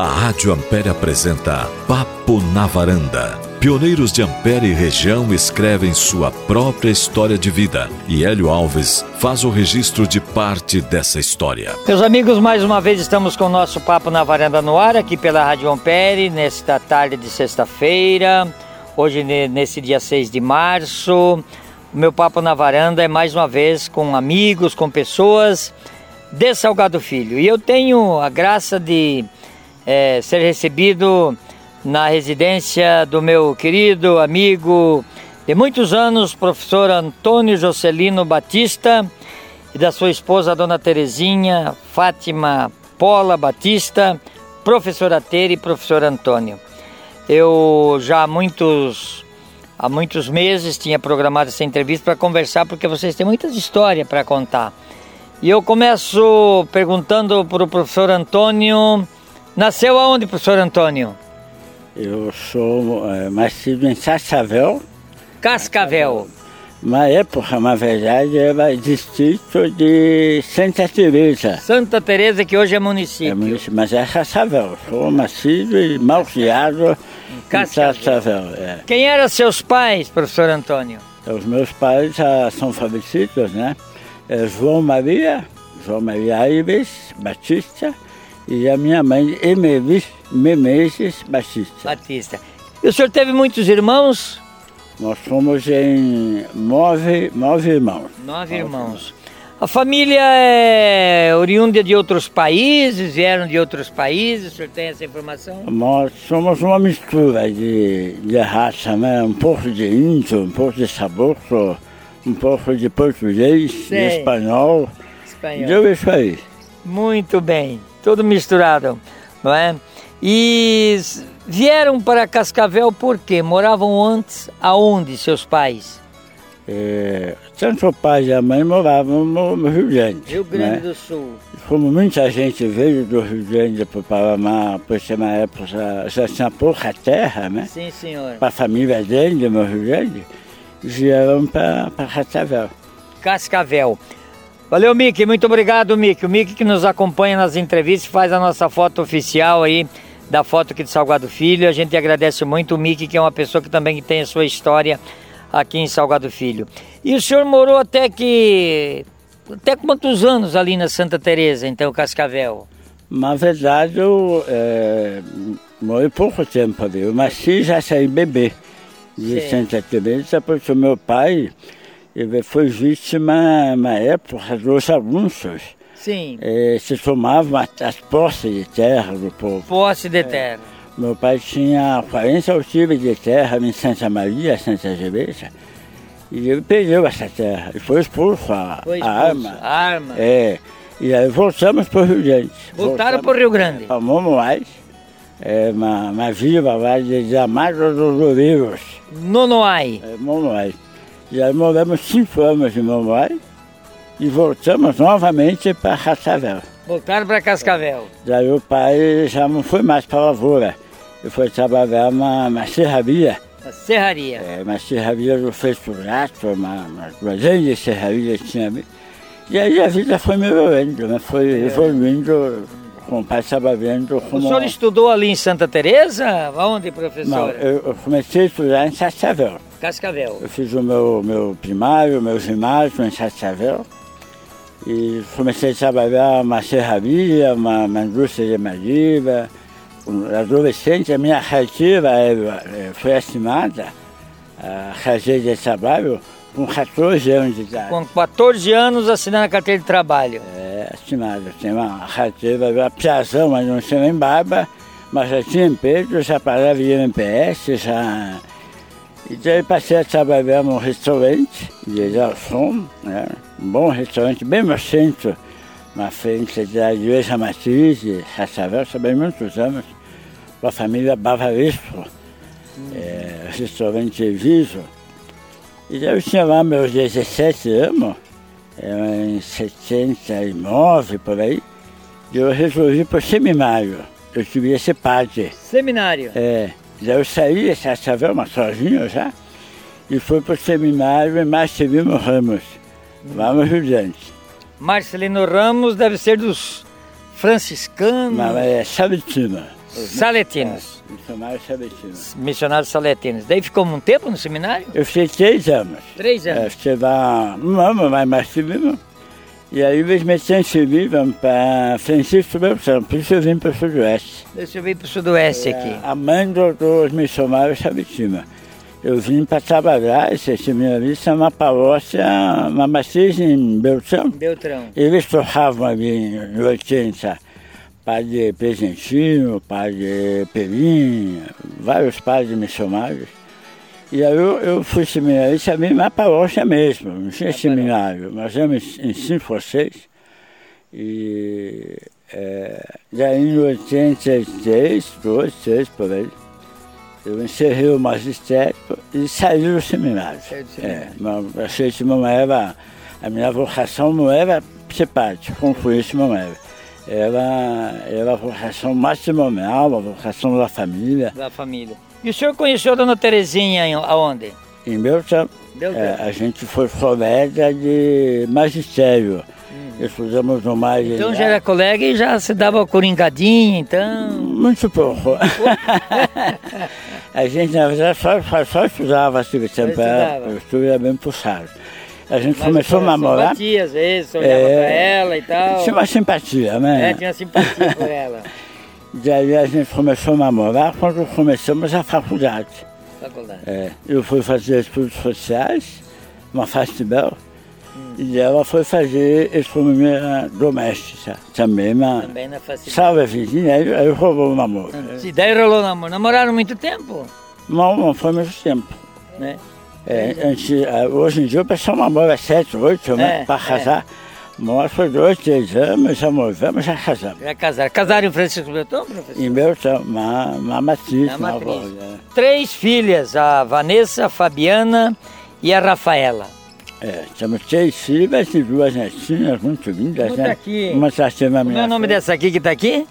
A Rádio Ampere apresenta Papo na Varanda. Pioneiros de Ampere e região escrevem sua própria história de vida e Hélio Alves faz o registro de parte dessa história. Meus amigos, mais uma vez estamos com o nosso Papo na Varanda no ar, aqui pela Rádio Ampere, nesta tarde de sexta-feira, hoje nesse dia 6 de março. O meu Papo na Varanda é mais uma vez com amigos, com pessoas de Salgado Filho. E eu tenho a graça de é, ser recebido na residência do meu querido amigo de muitos anos, professor Antônio Jocelino Batista, e da sua esposa, Dona Terezinha Fátima Pola Batista, professora Tere e professor Antônio. Eu já há muitos, há muitos meses tinha programado essa entrevista para conversar, porque vocês têm muitas histórias para contar. E eu começo perguntando para o professor Antônio Nasceu aonde, professor Antônio? Eu sou é, nascido em Cascavel. Cascavel. Na época, na verdade, era distrito de Santa Teresa. Santa Teresa, que hoje é município. É município mas é Cascavel. Sou nascido e mal criado em Cascavel. É. Quem eram seus pais, professor Antônio? Os meus pais já são falecidos, né? É João Maria, João Maria Aires Batista e a minha mãe, Emelis Memeses Batista. Batista. E o senhor teve muitos irmãos? Nós fomos em nove, nove irmãos. Nove, irmãos. A família é oriunda de outros países, vieram de outros países, o senhor tem essa informação? Nós somos uma mistura de, de raça, né? Um pouco de índio, um pouco de sabor, um pouco de português, Sei. de espanhol. Espanhol. Deu isso aí. Muito bem tudo misturado, não é? E vieram para Cascavel por quê? Moravam antes aonde seus pais? É, tanto o pai e a mãe moravam no, no Rio Grande. Rio Grande né? do Sul. Como muita gente veio do Rio Grande para o Paraná, por ser uma época já, já tinha pouca terra, né? Sim, senhor. Para a família dele no Rio Grande, vieram para Cascavel. Cascavel. Valeu, Mickey. Muito obrigado, Mickey. O Mickey que nos acompanha nas entrevistas faz a nossa foto oficial aí da foto aqui de Salgado Filho. A gente agradece muito o Mickey, que é uma pessoa que também tem a sua história aqui em Salgado Filho. E o senhor morou até que. Até quantos anos ali na Santa Teresa, então, Cascavel? Na verdade, eu é, morei pouco tempo ali. Eu nasci já saí bebê de Sim. Santa Teresa, porque o meu pai ele foi vítima na época dos anúncios. Sim. É, se tomavam as posses de terra do povo. Posse de terra. É, meu pai tinha 40 altivos de terra em Santa Maria, Santa Teresa. E ele perdeu essa terra. E foi expulso a, foi expulso, a arma. A arma. É. E aí voltamos para o Rio Grande. Voltaram para o Rio Grande. Para Momoais. É uma, uma vila lá de Amado dos Olivos. Nonoai. É, Momoais. E aí moramos cinco anos em Mamãe e voltamos novamente para Cascavel. Voltaram para Cascavel. Daí o pai já não foi mais para a lavoura. Ele foi trabalhar na serraria. Na serraria? É, na serraria do Feito Gato, uma, uma grande serraria que tinha ali. E aí a vida foi melhorando, né? foi é. evoluindo com o pai trabalhando como... O senhor estudou ali em Santa Teresa? Onde, professor? Não, eu, eu comecei a estudar em Cascavel. Cascavel. Eu fiz o meu, meu primário, meu ginásio em Cascavel. E comecei a trabalhar uma serraria, uma, uma indústria de madeira. Adolescente, a minha carteira é, foi assinada, a carteira de trabalho, com 14 anos de idade. Com 14 anos assinando a carteira de trabalho? É, assinada. Tinha uma carteira, uma piazão, mas não tinha nem barba, mas já tinha emprego, já parava em MPS, já e daí passei a trabalhar num restaurante de garçom, né? um bom restaurante, bem no centro, na frente da igreja matriz de Cascavel, trabalhei muitos anos com a família Bavaresco, hum. é, restaurante Viso. E daí eu tinha lá meus 17 anos, é, em 79 por aí, e eu resolvi para o seminário. Eu queria ser padre. Seminário? É. Já eu saí essa Savelma sozinho já e fui para o seminário em Marcelino Ramos, lá no Rio Grande. Marcelino Ramos deve ser dos franciscanos? Não, é Salitina. Saletinos. É, missionários saletinos. Missionários saletinos. Daí ficou um tempo no seminário? Eu fiquei três anos. Três anos? É, fiquei lá um ano, mais mais civil. E aí, médecins civis vão para Francisco Beltrão, por isso eu vim para o Sudoeste. Deixa eu vir para o Sudoeste é, aqui. A mãe dos missionários saletinos. Eu vim para trabalhar, esse seminarista, na paróquia, uma matriz em Beltrão. Beltrão. Eles tocavam ali em 80, padre Presentinho, padre Perim, vários padres missionários. E aí eu, eu fui seminarista mesmo na paróquia mesmo, não tinha seminário. Nós éramos em cinco ou seis. E é, daí em 83, 2, 3 por aí, eu encerrei o magistério e saí do seminário. Saiu do seminário. É, mas achei que não era, a minha vocação não era ser padre, concluir isso não era. Era, era a vocação matrimonial, a vocação da família. Da família. E o senhor conheceu a dona Terezinha em- aonde? Em Beltrão, é, a gente foi colega de magistério. Estudamos no mais. Então já era colega e já se dava coringadinha, então. Muito pouco. a gente, na verdade, só, só, só estudava assim, sempre. estudava. O estudo era bem puxado. A gente Mas começou a namorar. Simpatia, às vezes, olhava É. pra ela e tal. Tinha uma simpatia, né? É, tinha simpatia por ela. Daí a gente começou a namorar quando começamos a faculdade. Faculdade. É, eu fui fazer estudos sociais, uma festival, e ela foi fazer economia doméstica, também na Também na facilidade. sala vizinha, aí, aí rolou o namoro. E daí rolou namoro. Namoraram muito tempo, Não, não foi muito tempo. né? É, antes, ah, hoje em dia o pessoal namora sete, oito, né, É, para é. Nós foi dois, três anos, já movemos, já casamos. Já casaram. Casaram em Francisco Beltrão, professor? Em meu uma, uma matriz, Na matriz. avó, né? Três filhas, a Vanessa, a Fabiana e a Rafaela. É, temos três filhas e duas netinhas muito lindas, Uma tá né? aqui. Uma está sendo a Como minha é o nome filha. dessa aqui que tá aqui?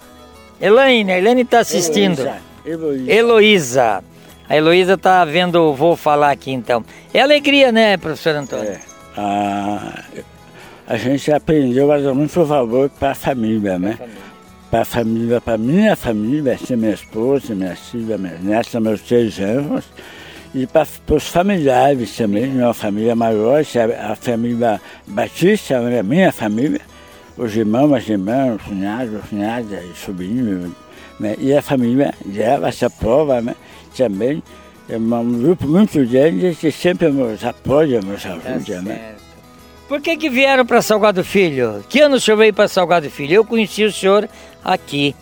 Elaine, a Elaine tá assistindo. Heloísa. Heloísa. A Heloísa tá vendo o vô falar aqui então. É alegria, né, professor Antônio? É, a, a gente aprendeu a dar muito valor para a família, né? Para a família, para minha família, ser minha esposa, minha filha, minha neta, meus três anos. E para os familiares também, minha família maior, que é a família Batista, né? a minha família, os irmãos, as irmãs, os cunhados, os cunhadas, os sobrinhos, né? e a família dela, essa prova, né? também. É um grupo muito grande que sempre nos apoia, nos Tá ajuda, né? Por que que vieram para Salgado Filho? Que ano o senhor veio para Salgado Filho? Eu conheci o senhor aqui,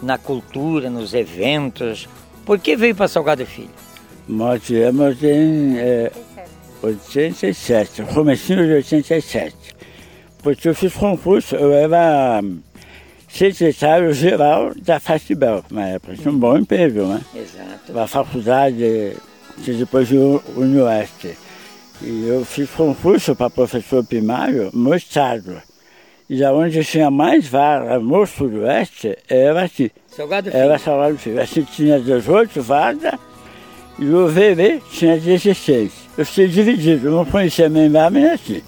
na cultura, nos eventos. Por que veio para Salgado Filho? Nós viemos em é, 87, comecinho de 87. Porque eu fiz concurso, eu era secretário-geral da Fastibel, na época. Tinha um bom emprego, né? Exato. Da faculdade, que depois virou Unioeste. E eu fiz concurso para professor primário no estado. E aonde tinha mais vaga no sudoeste era aqui. Salgado Filho. Era salário filho. Assim tinha 18 vagas e o VB tinha 16. Eu fiquei dividido, não conhecia nem lá nem aqui.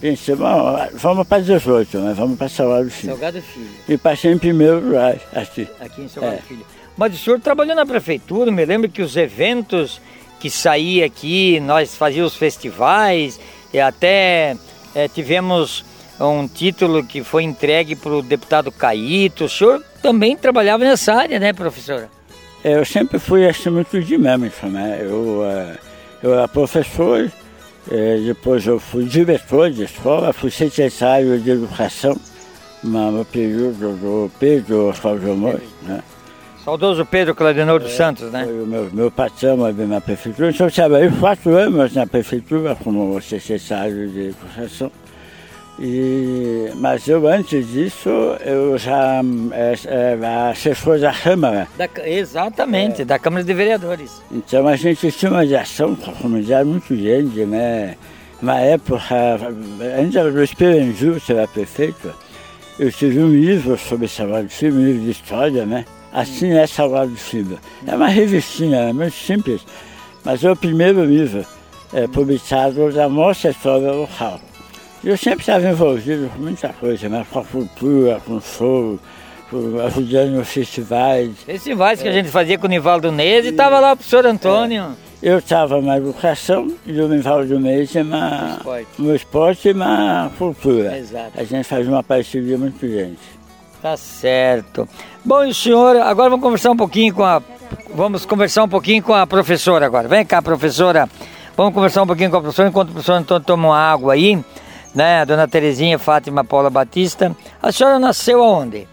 Pensei, bom, vamos para 18, né? vamos para salário filho. Salgado Filho, E passei em primeiro lugar aqui. aqui em Salgado É. Filho. Mas o senhor trabalhou na prefeitura, me lembro que os eventos que saía aqui, nós fazíamos festivais e até eh, tivemos um título que foi entregue para o deputado Caíto. O senhor também trabalhava nessa área, né, professora? É, Eu sempre fui assim muito dinâmico, né? Eu, eh, eu era professor, eh, depois eu fui diretor de escola, fui secretário de educação no período do Pedro Oswaldo Moura, né? Saudoso Pedro Claudinor dos Santos, né? Foi o meu, meu patrão na prefeitura. Então, eu trabalhei quatro anos na prefeitura como secretário de educação. E, mas eu, antes disso, eu já era assessor da Câmara. Da exatamente, da Câmara de Vereadores. Então a gente tinha uma ação com a comunidade muito grande, né? Na época, ainda do Esperanju, que era prefeito, eu tive um livro sobre Salvador um livro de história, né? Assim é Salvador de Filho. É uma revistinha, é muito simples, mas é o primeiro livro é, publicado da nossa história local. Eu sempre estava envolvido com muita coisa, né? com a cultura, com o show, ajudando nos festivais. Festivais que a gente fazia com o Nivaldo Neves e estava lá o professor Antônio. Eu estava na educação e o Nivaldo Neves na, no esporte e na cultura. Exato. A gente faz uma parceria muito grande. Tá certo. Bom, e o senhor, agora vamos conversar um pouquinho com a. Vamos conversar um pouquinho com a professora agora. Vem cá, professora. Vamos conversar um pouquinho com a professora enquanto o professor Antônio toma uma água aí, né? A dona Terezinha Fátima Paula Batista. A senhora nasceu aonde?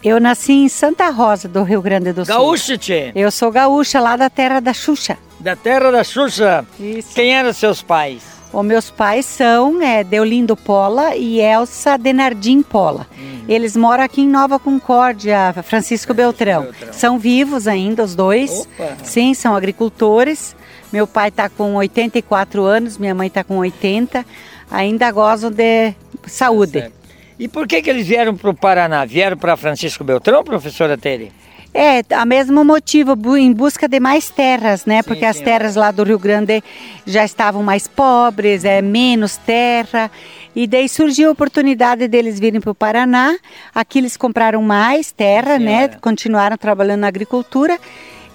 Eu nasci em Santa Rosa, do Rio Grande do Sul. Gaúcha, tchê. Eu sou gaúcha, lá da terra da Xuxa. Da terra da Xuxa. Isso. Quem eram seus pais? Os meus pais são é, Deolindo Pola e Elsa Denardim Pola. Eles moram aqui em Nova Concórdia, Francisco Beltrão. Beltrão. São vivos ainda, os dois. Opa. Sim, são agricultores. Meu pai está com 84 anos, minha mãe está com 80. Ainda gozam de saúde. Certo. E por que que eles vieram para o Paraná? Vieram para Francisco Beltrão, professora Tere? É, a mesmo motivo, em busca de mais terras, né? Sim, Porque as sim, terras lá do Rio Grande já estavam mais pobres, é menos terra. E daí surgiu a oportunidade deles virem para o Paraná. Aqui eles compraram mais terra, Sim, né? senhora. Continuaram trabalhando na agricultura.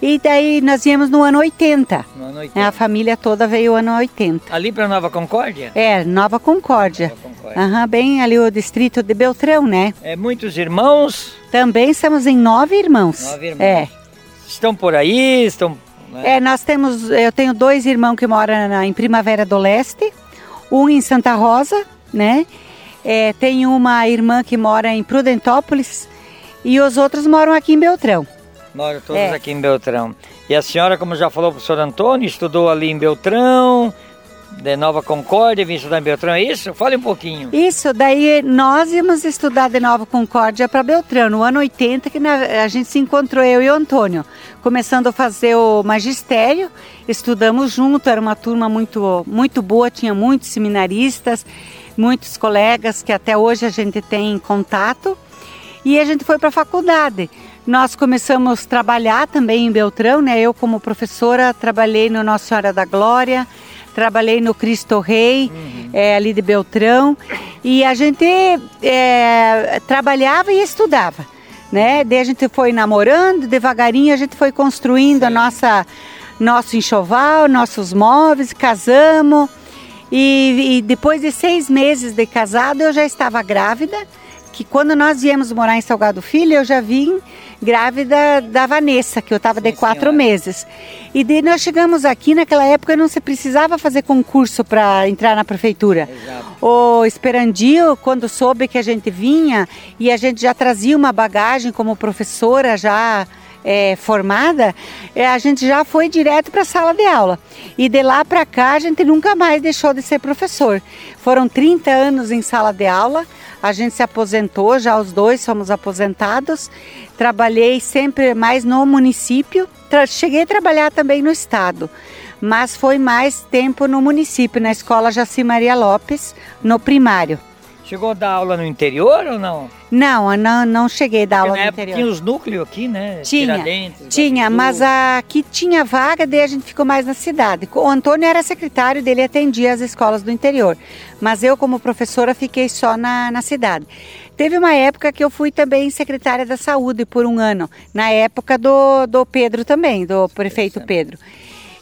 E daí nós viemos no ano 80. No ano 80. né? A família toda veio no ano 80. Ali para Nova Concórdia? É, Nova Concórdia. Nova Concórdia. Aham, bem ali o distrito de Beltrão, né? É, muitos irmãos Também estamos em nove irmãos. Nove irmãos. É. estão por aí, estão... né? É, nós temos, eu tenho dois irmãos que moram na- em Primavera do Leste, um em Santa Rosa, né? É, tem uma irmã que mora em Prudentópolis e os outros moram aqui em Beltrão. Moram todos É. aqui em Beltrão. E a senhora, como já falou o professor Antônio, estudou ali em Beltrão, de Nova Concórdia, vim estudar em Beltrão, é isso? Fale um pouquinho. Isso, daí nós íamos estudar de Nova Concórdia para Beltrão, no ano 80, que a gente se encontrou, eu e o Antônio, começando a fazer o magistério, estudamos junto, era uma turma muito, muito boa, tinha muitos seminaristas, muitos colegas que até hoje a gente tem contato, e a gente foi para a faculdade. Nós começamos a trabalhar também em Beltrão, né? Eu como professora trabalhei no Nossa Senhora da Glória, trabalhei no Cristo Rei, eh, ali de Beltrão, e a gente eh, trabalhava e estudava, né? Daí a gente foi namorando, devagarinho a gente foi construindo a nossa nosso enxoval, nossos móveis, casamos. E, e depois de seis meses de casado, eu já estava grávida. Que quando nós viemos morar em Salgado Filho, eu já vim grávida da Vanessa, que eu estava de quatro senhora. meses. E daí nós chegamos aqui, naquela época não se precisava fazer concurso para entrar na prefeitura. Exato. O Esperandio, quando soube que a gente vinha e a gente já trazia uma bagagem como professora já é, formada, é, a gente já foi direto para a sala de aula. E de lá para cá a gente nunca mais deixou de ser professor. Foram 30 anos em sala de aula, a gente se aposentou, já os dois somos aposentados. Trabalhei sempre mais no município, cheguei a trabalhar também no estado mas foi mais tempo no município, na escola Jaci Maria Lopes, no primário. Chegou a dar aula no interior ou não? Não, eu não, não cheguei a dar Porque aula na época interior. tinha os núcleos aqui, né? Tinha, Tiradentes, tinha, mas aqui tinha vaga, daí a gente ficou mais na cidade. O Antônio era secretário dele atendia as escolas do interior, mas eu como professora fiquei só na, na cidade. Teve uma época que eu fui também secretária da saúde por um ano, na época do, do Pedro também, do prefeito Pedro.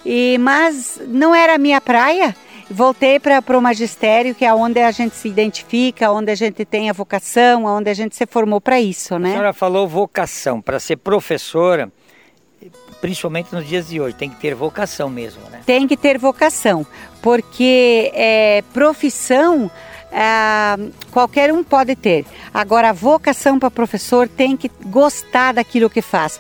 E, mas não era a minha praia, voltei para o magistério, que é onde a gente se identifica, onde a gente tem a vocação, onde a gente se formou para isso, A né? senhora falou vocação. Para ser professora, principalmente nos dias de hoje, tem que ter vocação mesmo, né? Tem que ter vocação, porque é, profissão ah, qualquer um pode ter. Agora, a vocação para professor tem que gostar daquilo que faz,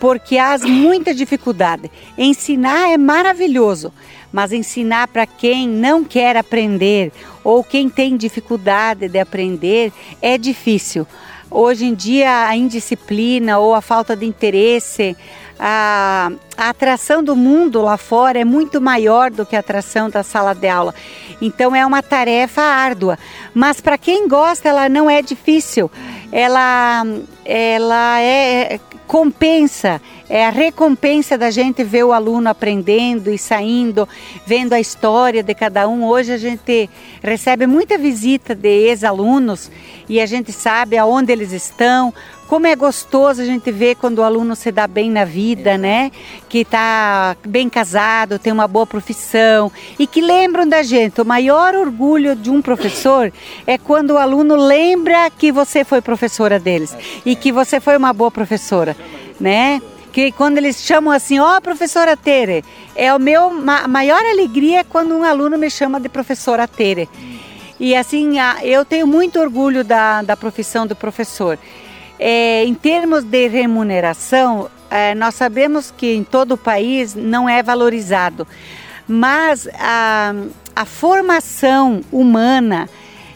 porque há muita dificuldade. Ensinar é maravilhoso, mas ensinar para quem não quer aprender ou quem tem dificuldade de aprender é difícil. Hoje em dia, a indisciplina ou a falta de interesse, a, a atração do mundo lá fora é muito maior do que a atração da sala de aula. Então é uma tarefa árdua, mas para quem gosta ela não é difícil. Ela, ela é compensa, é a recompensa da gente ver o aluno aprendendo e saindo, vendo a história de cada um. Hoje a gente recebe muita visita de ex-alunos e a gente sabe aonde eles estão, como é gostoso a gente ver quando o aluno se dá bem na vida, né? Que está bem casado, tem uma boa profissão e que lembram da gente. O maior orgulho de um professor é quando o aluno lembra que você foi professora deles e que você foi uma boa professora, né? que quando eles chamam assim, ó oh, professora Tere, é o meu ma maior alegria quando um aluno me chama de professora Tere. E assim, eu tenho muito orgulho da, da profissão do professor. É, em termos de remuneração, é, nós sabemos que em todo o país não é valorizado, mas a, a formação humana,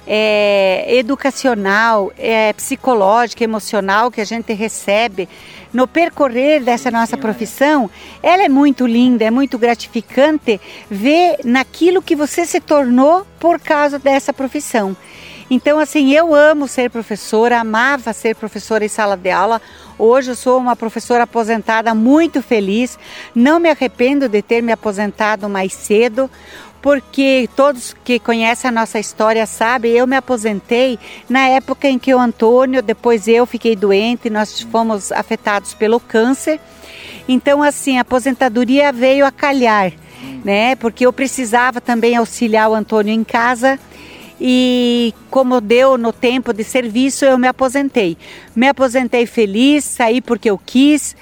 é, educacional, é, psicológica, emocional que a gente recebe no percorrer dessa nossa profissão, ela é muito linda, é muito gratificante ver naquilo que você se tornou por causa dessa profissão. Então, assim, eu amo ser professora, amava ser professora em sala de aula. Hoje eu sou uma professora aposentada muito feliz. Não me arrependo de ter me aposentado mais cedo, porque todos que conhecem a nossa história sabem, eu me aposentei na época em que o Antônio, depois eu fiquei doente, nós fomos afetados pelo câncer. Então, assim, a aposentadoria veio a calhar, né? Porque eu precisava também auxiliar o Antônio em casa e como deu no tempo de serviço, eu me aposentei. Me aposentei feliz, saí porque eu quis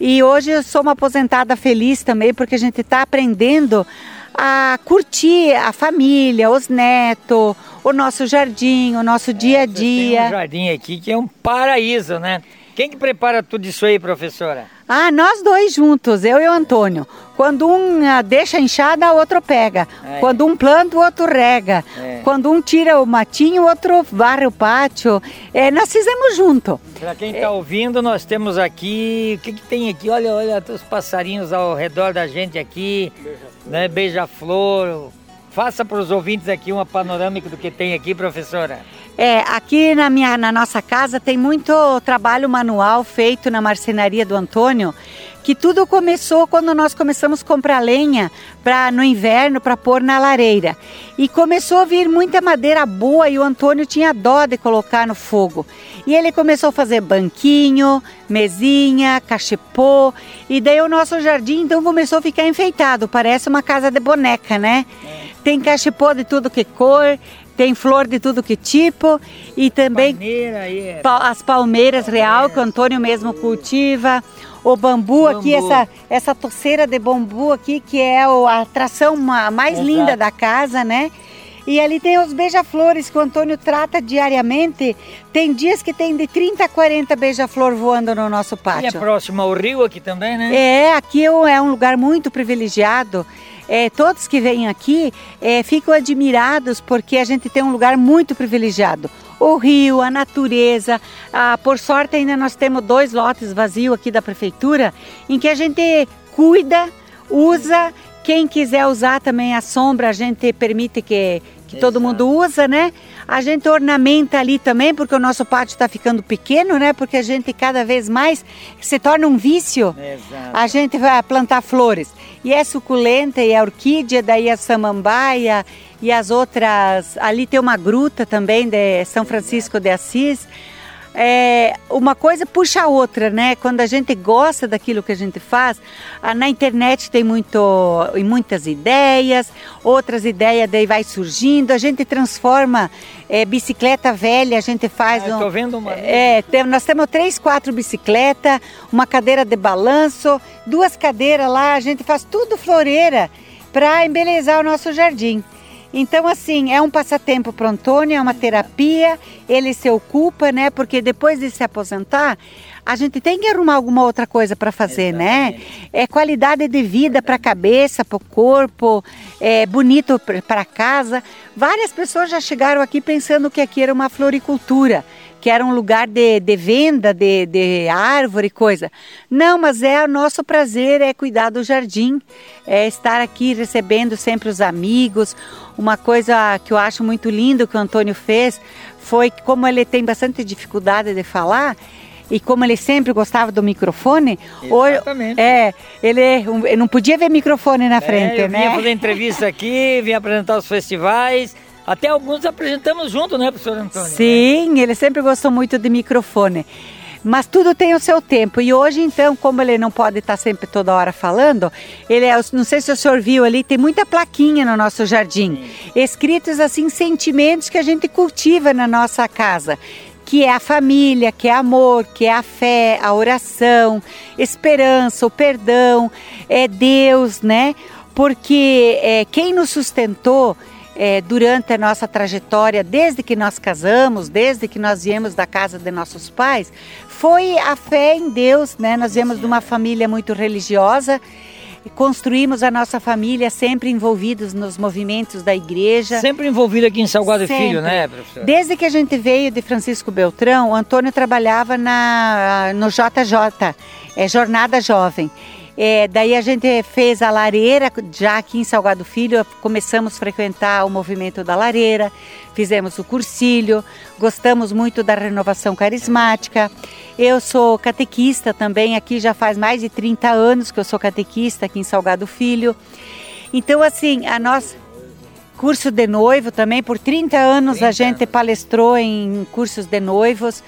e hoje eu sou uma aposentada feliz também porque a gente está aprendendo a curtir a família, os netos, o nosso jardim, o nosso dia a dia. Tem um jardim aqui que é um paraíso, né? Quem que prepara tudo isso aí, professora? Ah, nós dois juntos, eu e o Antônio. Quando um uh, deixa enxada, o outro pega. É. Quando um planta, o outro rega. É. Quando um tira o matinho, o outro varre o pátio. É, nós fizemos junto. Para quem está é. ouvindo, nós temos aqui. O que, que tem aqui? Olha, olha os passarinhos ao redor da gente aqui. Beija-flor. Né? Beija-flor. Faça para os ouvintes aqui uma panorâmica do que tem aqui, professora. É, aqui na, minha, na nossa casa tem muito trabalho manual feito na marcenaria do Antônio, que tudo começou quando nós começamos a comprar lenha para no inverno para pôr na lareira. E começou a vir muita madeira boa e o Antônio tinha dó de colocar no fogo. E ele começou a fazer banquinho, mesinha, cachepô, e daí o nosso jardim então começou a ficar enfeitado, parece uma casa de boneca, né? É. Tem cachepô de tudo que cor, tem flor de tudo que tipo e também Palmeira, as palmeiras real que o Antônio mesmo cultiva. O bambu, bambu, aqui, essa, essa toceira de bambu aqui, que é a atração mais Exato. linda da casa, né? E ali tem os beija-flores que o Antônio trata diariamente. Tem dias que tem de 30 a 40 beija-flor voando no nosso pátio. E é próximo ao rio aqui também, né? É, aqui é um lugar muito privilegiado é, todos que vêm aqui é, ficam admirados porque a gente tem um lugar muito privilegiado. O rio, a natureza, a, por sorte ainda nós temos dois lotes vazios aqui da prefeitura em que a gente cuida, usa, quem quiser usar também a sombra a gente permite que, que todo mundo usa, né? A gente ornamenta ali também, porque o nosso pátio está ficando pequeno, né? Porque a gente cada vez mais se torna um vício. Exato. A gente vai plantar flores. E é suculenta e é orquídea, daí a samambaia e as outras. Ali tem uma gruta também de São Francisco de Assis é, uma coisa puxa a outra, né? Quando a gente gosta daquilo que a gente faz, na internet tem muito, muitas ideias, outras ideias daí vai surgindo, a gente transforma é, bicicleta velha, a gente faz. Ah, um, vendo uma. É, tem, nós temos três, quatro bicicletas, uma cadeira de balanço, duas cadeiras lá, a gente faz tudo floreira para embelezar o nosso jardim. Então, assim, é um passatempo para o Antônio, é uma terapia, ele se ocupa, né? Porque depois de se aposentar, a gente tem que arrumar alguma outra coisa para fazer, né? Exatamente. né? É qualidade de vida para a cabeça, para o corpo, é bonito para casa. Várias pessoas já chegaram aqui pensando que aqui era uma floricultura que era um lugar de, de venda de, de árvore, coisa. Não, mas é o nosso prazer, é cuidar do jardim, é estar aqui recebendo sempre os amigos. Uma coisa que eu acho muito lindo que o Antônio fez foi que, como ele tem bastante dificuldade de falar, e como ele sempre gostava do microfone, Exatamente. hoje, é, ele, ele não podia ver microfone na É, frente, eu né? vinha fazer entrevista aqui, vinha apresentar os festivais. Até alguns apresentamos junto, né, professor Antônio? Sim, ele sempre gostou muito de microfone. Mas tudo tem o seu tempo. E hoje, então, como ele não pode estar sempre toda hora falando, ele é, não sei se o senhor viu ali, tem muita plaquinha no nosso jardim. Escritos assim, sentimentos que a gente cultiva na nossa casa. Que é a família, que é amor, que é a fé, a oração, esperança, o perdão, é Deus, né? Porque é, quem nos sustentou é, durante a nossa trajetória, desde que nós casamos, desde que nós viemos da casa de nossos pais, foi a fé em Deus, né? Nós viemos de uma família muito religiosa, e construímos a nossa família sempre envolvidos nos movimentos da igreja. Sempre envolvido aqui em Salgado Sempre. Filho, né, professor? Desde que a gente veio de Francisco Beltrão, o Antônio trabalhava na, no JJ, é Jornada Jovem. É, daí a gente fez a lareira, já aqui em Salgado Filho, começamos a frequentar o movimento da lareira, fizemos o cursilho, gostamos muito da renovação carismática. Eu sou catequista também, aqui já faz mais de 30 anos que eu sou catequista aqui em Salgado Filho. Então, assim, a nossa curso de noivo também, por 30 anos a gente palestrou em cursos de noivos.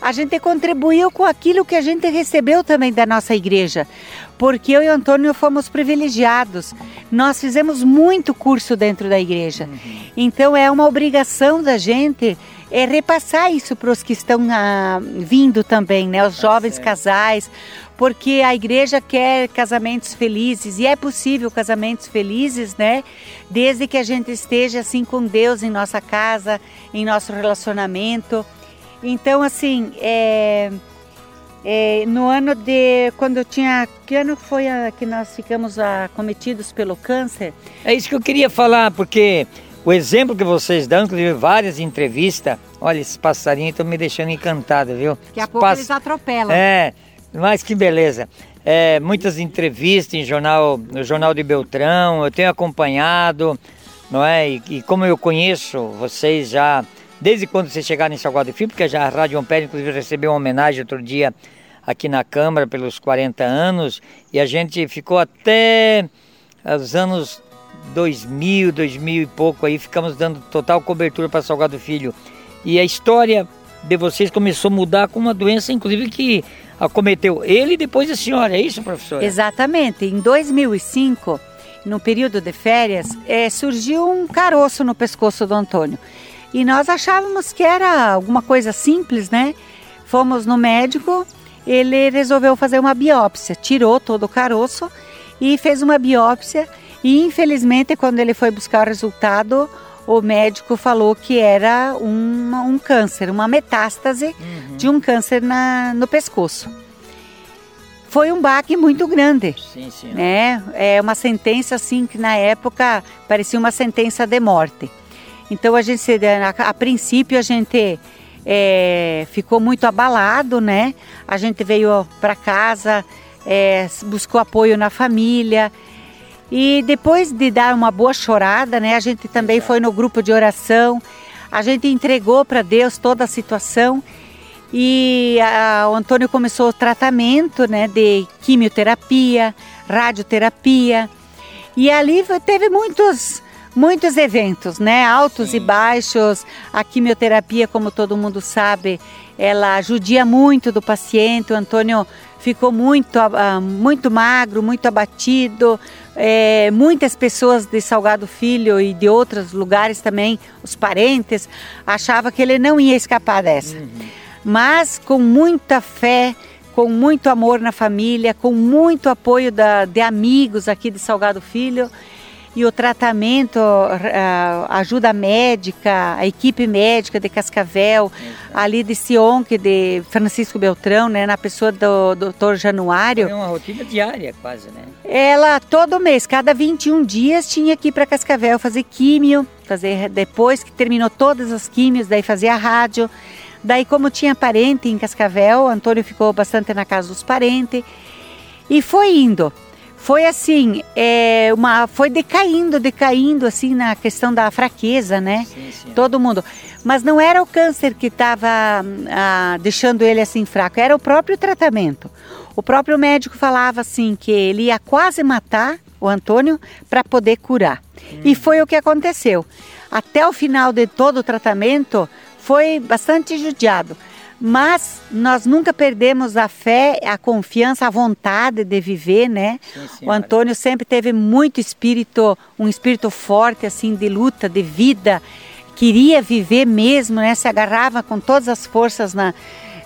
A gente contribuiu com aquilo que a gente recebeu também da nossa igreja, porque eu e o Antônio fomos privilegiados. Nós fizemos muito curso dentro da igreja. Então é uma obrigação da gente é repassar isso para os que estão ah, vindo também, né? Os jovens casais, porque a igreja quer casamentos felizes e é possível casamentos felizes, né? Desde que a gente esteja assim com Deus em nossa casa, em nosso relacionamento. Então, assim, é, é, no ano de. Quando eu tinha. Que ano foi a, que nós ficamos acometidos pelo câncer? É isso que eu queria falar, porque o exemplo que vocês dão, inclusive várias entrevistas, olha, esses passarinhos estão me deixando encantado, viu? Daqui a pouco pass- eles atropelam. É, mas que beleza. É, muitas entrevistas em jornal, no Jornal de Beltrão, eu tenho acompanhado, não é? E, e como eu conheço vocês já, desde quando vocês chegaram em Salgado Filho, porque já a Rádio Ampere, inclusive, recebeu uma homenagem outro dia aqui na Câmara pelos 40 anos, e a gente ficou até os anos 2000, 2000 e pouco aí, ficamos dando total cobertura para Salgado Filho. E a história de vocês começou a mudar com uma doença, inclusive, que acometeu ele e depois a senhora, é isso, professora? Exatamente. Em 2005, no período de férias, eh, surgiu um caroço no pescoço do Antônio. E nós achávamos que era alguma coisa simples, né? Fomos no médico, ele resolveu fazer uma biópsia, tirou todo o caroço e fez uma biópsia. E infelizmente, quando ele foi buscar o resultado, o médico falou que era uma- um câncer, uma metástase de um câncer na- no pescoço. Foi um baque muito grande Sim, sim. né? É uma sentença assim que na época parecia uma sentença de morte. Então a gente, a, a princípio a gente é, ficou muito abalado, né? A gente veio para casa, é, buscou apoio na família e depois de dar uma boa chorada, né? A gente também foi no grupo de oração, a gente entregou para Deus toda a situação e a- o Antônio começou o tratamento né, de quimioterapia, radioterapia. E ali teve muitos, muitos eventos, né? Altos e baixos. A quimioterapia, como todo mundo sabe, ela judia muito do paciente. O Antônio ficou muito, muito magro, muito abatido. É, muitas pessoas de Salgado Filho e de outros lugares também, os parentes, achavam que ele não ia escapar dessa mas com muita fé, com muito amor na família, com muito apoio da, de amigos aqui de Salgado Filho e o tratamento, a ajuda médica, a equipe médica de Cascavel, ali de Sionque, de Francisco Beltrão, né, na pessoa do Dr. Januário. É uma rotina diária quase, né? Ela todo mês, cada 21 dias, tinha que ir para Cascavel fazer químio, fazer depois que terminou todas as químios, daí fazia rádio. Daí, como tinha parente em Cascavel, Antônio ficou bastante na casa dos parentes e foi indo. Foi assim, é, uma, foi decaindo, decaindo assim na questão da fraqueza, né? Sim, sim. Todo mundo. Mas não era o câncer que estava ah, deixando ele assim fraco, era o próprio tratamento. O próprio médico falava assim que ele ia quase matar o Antônio para poder curar. Hum. E foi o que aconteceu. Até o final de todo o tratamento foi bastante judiado. Mas nós nunca perdemos a fé, a confiança, a vontade de viver, né? Sim, o Antônio sempre teve muito espírito, um espírito forte assim de luta, de vida. Queria viver mesmo, né? Se agarrava com todas as forças na,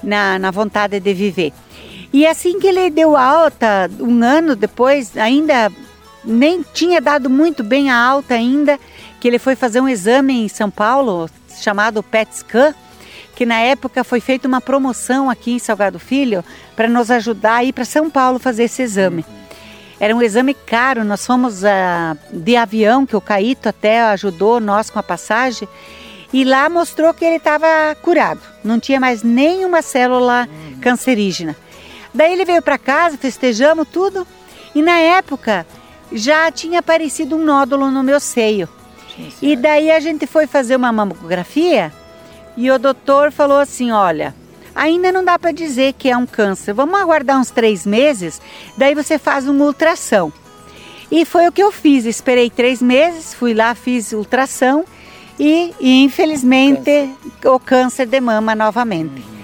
na, na vontade de viver. E assim que ele deu alta, um ano depois, ainda nem tinha dado muito bem a alta ainda, que ele foi fazer um exame em São Paulo chamado PET scan que na época foi feita uma promoção aqui em Salgado Filho para nos ajudar a ir para São Paulo fazer esse exame. Era um exame caro, nós fomos uh, de avião, que o Caíto até ajudou nós com a passagem, e lá mostrou que ele estava curado, não tinha mais nenhuma célula cancerígena. Daí ele veio para casa, festejamos tudo, e na época já tinha aparecido um nódulo no meu seio. E daí a gente foi fazer uma mamografia e o doutor falou assim: olha, ainda não dá para dizer que é um câncer. Vamos aguardar uns três meses, daí você faz uma ultrassom. E foi o que eu fiz. Esperei três meses, fui lá, fiz ultrassom e, e infelizmente câncer. o câncer de mama novamente. Uhum.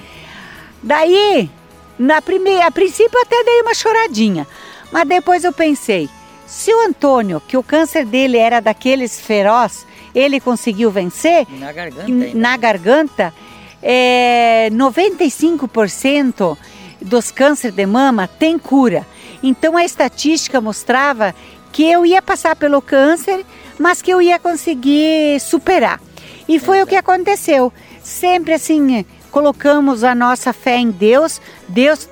Daí, na primeira, a princípio até dei uma choradinha, mas depois eu pensei, se o Antônio, que o câncer dele era daqueles feroz, ele conseguiu vencer. Na garganta. Ainda. Na garganta, é, 95% dos cânceres de mama tem cura. Então a estatística mostrava que eu ia passar pelo câncer, mas que eu ia conseguir superar. E foi o que aconteceu. Sempre assim, colocamos a nossa fé em Deus. Deus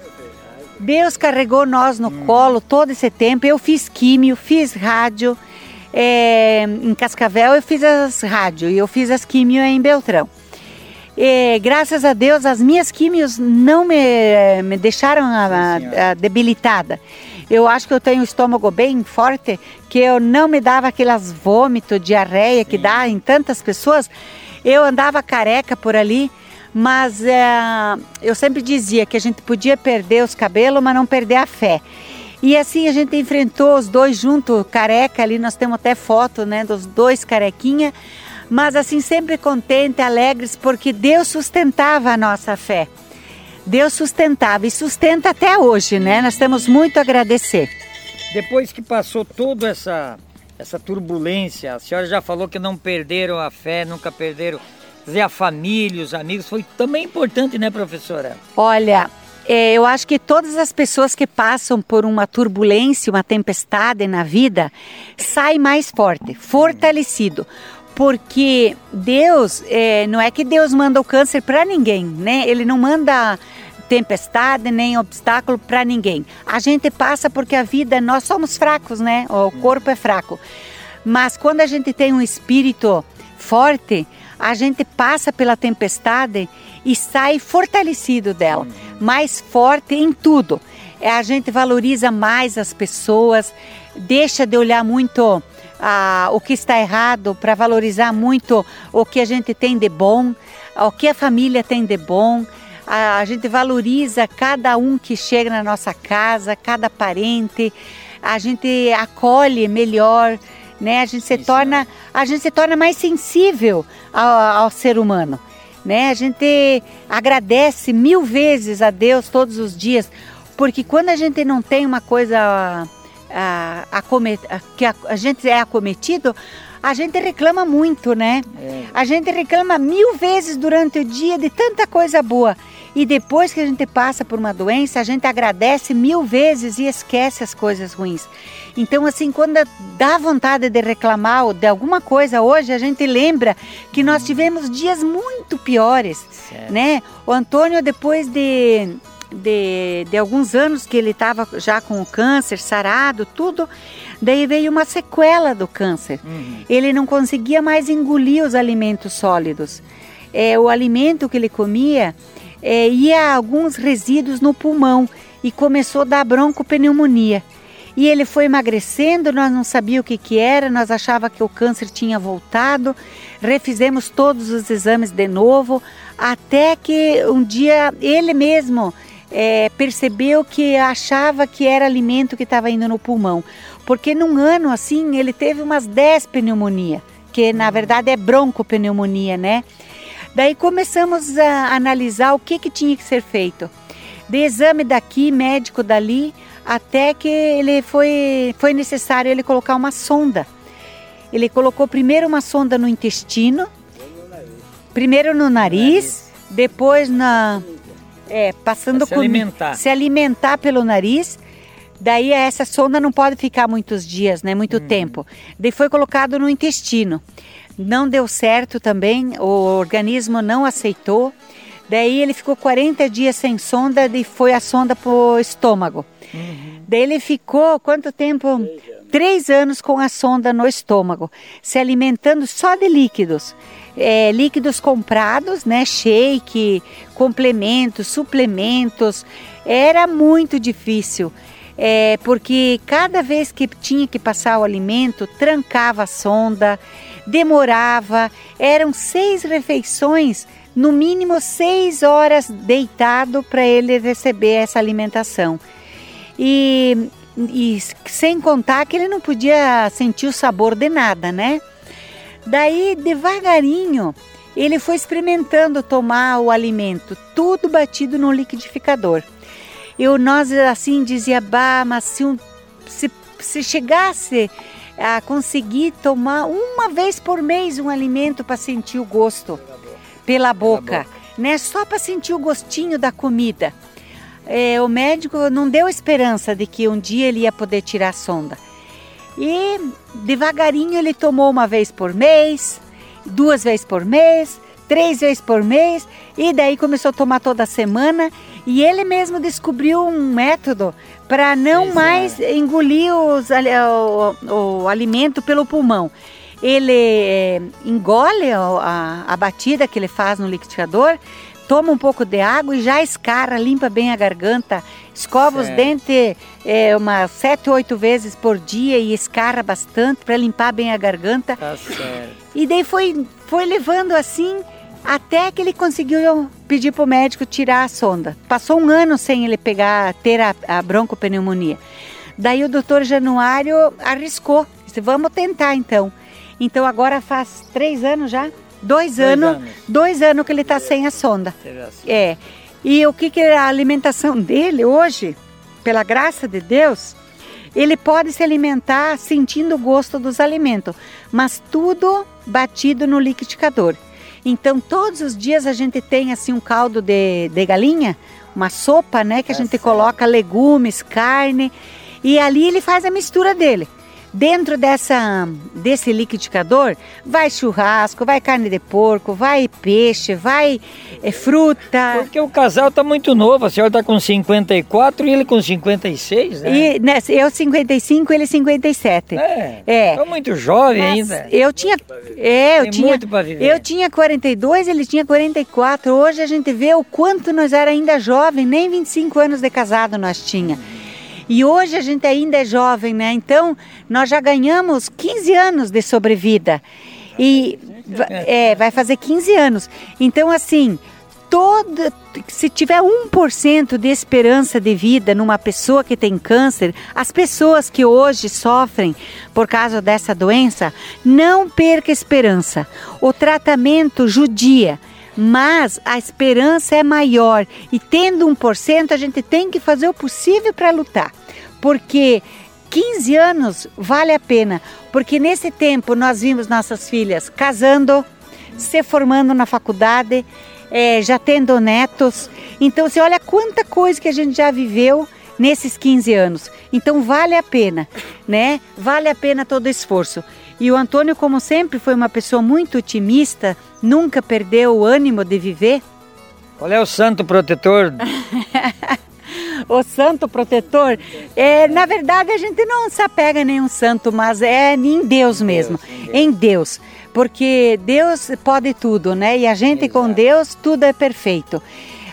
Deus carregou nós no hum. colo todo esse tempo. Eu fiz químio, fiz rádio, é, em Cascavel eu fiz as rádio e eu fiz as químio em Beltrão. E, graças a Deus as minhas químios não me, me deixaram a, a, debilitada. Eu acho que eu tenho o estômago bem forte, que eu não me dava aquelas vômitos, diarreia Sim. que dá em tantas pessoas. Eu andava careca por ali, mas é, eu sempre dizia que a gente podia perder os cabelos, mas não perder a fé. E assim a gente enfrentou os dois juntos, careca ali, nós temos até foto, né, dos dois carequinha, mas assim sempre contente, alegres, porque Deus sustentava a nossa fé. Deus sustentava e sustenta até hoje, né? Nós temos muito a agradecer. Depois que passou toda essa essa turbulência, a senhora já falou que não perderam a fé, nunca perderam dizer, a família, os amigos, foi também importante, né, professora? Olha, é, eu acho que todas as pessoas que passam por uma turbulência, uma tempestade na vida, saem mais forte, fortalecido. Porque Deus, é, não é que Deus manda o câncer para ninguém, né? Ele não manda tempestade nem obstáculo para ninguém. A gente passa porque a vida, nós somos fracos, né? O corpo é fraco. Mas quando a gente tem um espírito forte, a gente passa pela tempestade e sai fortalecido dela, mais forte em tudo. É, a gente valoriza mais as pessoas, deixa de olhar muito ah, o que está errado para valorizar muito o que a gente tem de bom, o que a família tem de bom. A, a gente valoriza cada um que chega na nossa casa, cada parente. A gente acolhe melhor né? A gente se Isso. torna, a gente se torna mais sensível ao, ao ser humano, né? A gente agradece mil vezes a Deus todos os dias, porque quando a gente não tem uma coisa a, a, a, que a, a gente é acometido, a gente reclama muito, né? É. A gente reclama mil vezes durante o dia de tanta coisa boa. E depois que a gente passa por uma doença, a gente agradece mil vezes e esquece as coisas ruins. Então, assim, quando dá vontade de reclamar de alguma coisa hoje, a gente lembra que nós tivemos dias muito piores, certo. né? O Antônio, depois de, de, de alguns anos que ele estava já com o câncer, sarado, tudo, daí veio uma sequela do câncer. Uhum. Ele não conseguia mais engolir os alimentos sólidos. É, o alimento que ele comia é, ia alguns resíduos no pulmão e começou a dar broncopneumonia. E ele foi emagrecendo, nós não sabíamos o que, que era, nós achava que o câncer tinha voltado. refizemos todos os exames de novo, até que um dia ele mesmo é, percebeu que achava que era alimento que estava indo no pulmão. Porque num ano assim ele teve umas 10 pneumonia, que na verdade é broncopneumonia, né? Daí começamos a analisar o que, que tinha que ser feito. De exame daqui, médico dali, até que ele foi, foi necessário ele colocar uma sonda. Ele colocou primeiro uma sonda no intestino, primeiro no nariz, depois na é, passando se alimentar. se alimentar pelo nariz. Daí essa sonda não pode ficar muitos dias, né? Muito uhum. tempo. Daí foi colocado no intestino. Não deu certo também, o organismo não aceitou. Daí ele ficou 40 dias sem sonda e foi a sonda pro estômago. Uhum. Daí ele ficou quanto tempo? Três anos. Três anos com a sonda no estômago, se alimentando só de líquidos é, líquidos comprados, né? Shake, complementos, suplementos. Era muito difícil. É, porque cada vez que tinha que passar o alimento, trancava a sonda, demorava, eram seis refeições, no mínimo seis horas deitado para ele receber essa alimentação. E, e sem contar que ele não podia sentir o sabor de nada, né? Daí, devagarinho, ele foi experimentando tomar o alimento, tudo batido no liquidificador. Eu, nós assim dizia, bah, mas se, um, se, se chegasse a conseguir tomar uma vez por mês um alimento para sentir o gosto pela boca, pela boca. né? Só para sentir o gostinho da comida. É, o médico não deu esperança de que um dia ele ia poder tirar a sonda. E devagarinho ele tomou uma vez por mês, duas vezes por mês, três vezes por mês, e daí começou a tomar toda semana. E ele mesmo descobriu um método para não mais engolir os, o, o, alimento pelo pulmão. Ele é, engole a, a batida que ele faz no liquidificador, toma um pouco de água e já escara, limpa bem a garganta, escova certo. os dentes é, umas sete, oito vezes por dia e escarra bastante para limpar bem a garganta. Tá certo. E daí foi, foi levando assim até que ele conseguiu pedir para o médico tirar a sonda. Passou um ano sem ele pegar, ter a, a broncopneumonia. Daí o doutor Januário arriscou, disse, vamos tentar então. Então agora faz três anos já Dois, dois anos, anos, dois anos que ele está sem a sonda. É. E o que, que é a alimentação dele hoje, pela graça de Deus, ele pode se alimentar sentindo o gosto dos alimentos, mas tudo batido no liquidificador. Então, todos os dias a gente tem assim um caldo de, de galinha, uma sopa, né, que a é gente certo. coloca legumes, carne, e ali ele faz a mistura dele. Dentro dessa, desse liquidificador vai churrasco, vai carne de porco, vai peixe, vai é, fruta. Porque o casal está muito novo, a senhora está com 54 e ele com 56, né? E, né, eu 55 ele 57. É, é. Tô muito jovem Mas ainda. Eu tinha... É, eu Tem tinha, muito para viver. Eu tinha 42, ele tinha 44. Hoje a gente vê o quanto nós era ainda jovem, nem 25 anos de casado nós tinha. E hoje a gente ainda é jovem, né? Então nós já ganhamos 15 anos de sobrevida. E é, vai fazer 15 anos. Então, assim, toda, se tiver 1% de esperança de vida numa pessoa que tem câncer, as pessoas que hoje sofrem por causa dessa doença, não perca esperança. O tratamento judia mas a esperança é maior e tendo 1%, a gente tem que fazer o possível para lutar, porque 15 anos vale a pena, porque nesse tempo nós vimos nossas filhas casando, se formando na faculdade, é, já tendo netos. Então você olha quanta coisa que a gente já viveu nesses 15 anos. Então vale a pena, né? Vale a pena todo esforço. E o Antônio, como sempre, foi uma pessoa muito otimista, nunca perdeu o ânimo de viver. Qual é o santo protetor? o santo protetor, é, na verdade a gente não se apega a nenhum santo, mas é em Deus mesmo, Deus, em, Deus. em Deus, porque Deus pode tudo, né? E a gente Exato. com Deus tudo é perfeito.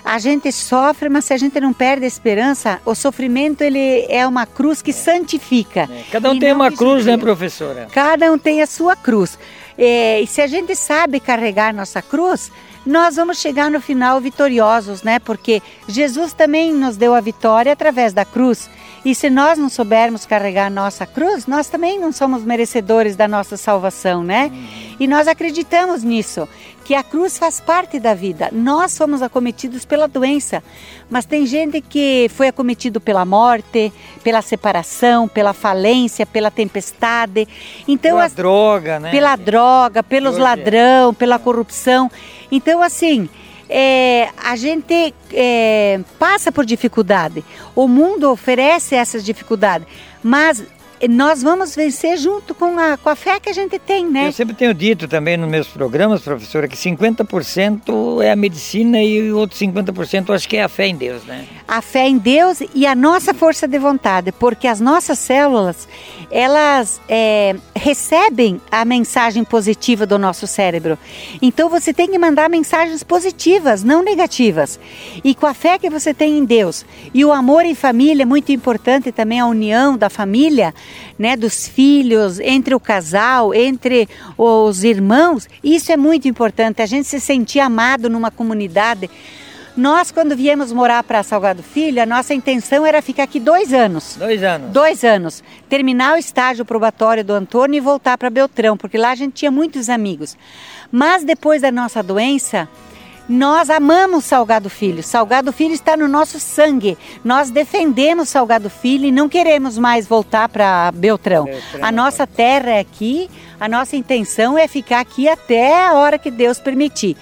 A gente sofre, mas se a gente não perde a esperança, o sofrimento ele é uma cruz que santifica. É. Cada um tem uma cruz, né, professora? Cada um tem a sua cruz. É, e se a gente sabe carregar nossa cruz, nós vamos chegar no final vitoriosos, né? Porque Jesus também nos deu a vitória através da cruz. E se nós não soubermos carregar nossa cruz, nós também não somos merecedores da nossa salvação, né? E nós acreditamos nisso, que a cruz faz parte da vida. Nós somos acometidos pela doença, mas tem gente que foi acometido pela morte, pela separação, pela falência, pela tempestade. Então, pela as, droga, né? Pela droga, pelos ladrão, pela corrupção. Então, assim, é, a gente é, passa por dificuldade. O mundo oferece essas dificuldades, mas nós vamos vencer junto com a, com a fé que a gente tem, né? Eu sempre tenho dito também nos meus programas, professora, que 50% é a medicina e o outro 50% acho que é a fé em Deus, né? A fé em Deus e a nossa força de vontade, porque as nossas células, elas é, recebem a mensagem positiva do nosso cérebro. Então você tem que mandar mensagens positivas, não negativas. E com a fé que você tem em Deus e o amor em família, é muito importante também a união da família, né, dos filhos, entre o casal, entre os irmãos, isso é muito importante. A gente se sentir amado numa comunidade. Nós, quando viemos morar para Salgado Filho, a nossa intenção era ficar aqui dois anos. Dois anos. Dois anos. Terminar o estágio probatório do Antônio e voltar para Beltrão, porque lá a gente tinha muitos amigos. Mas depois da nossa doença, nós amamos Salgado Filho. Salgado Filho está no nosso sangue. Nós defendemos Salgado Filho e não queremos mais voltar para Beltrão. Beltrão. A nossa terra é aqui, a nossa intenção é ficar aqui até a hora que Deus permitir.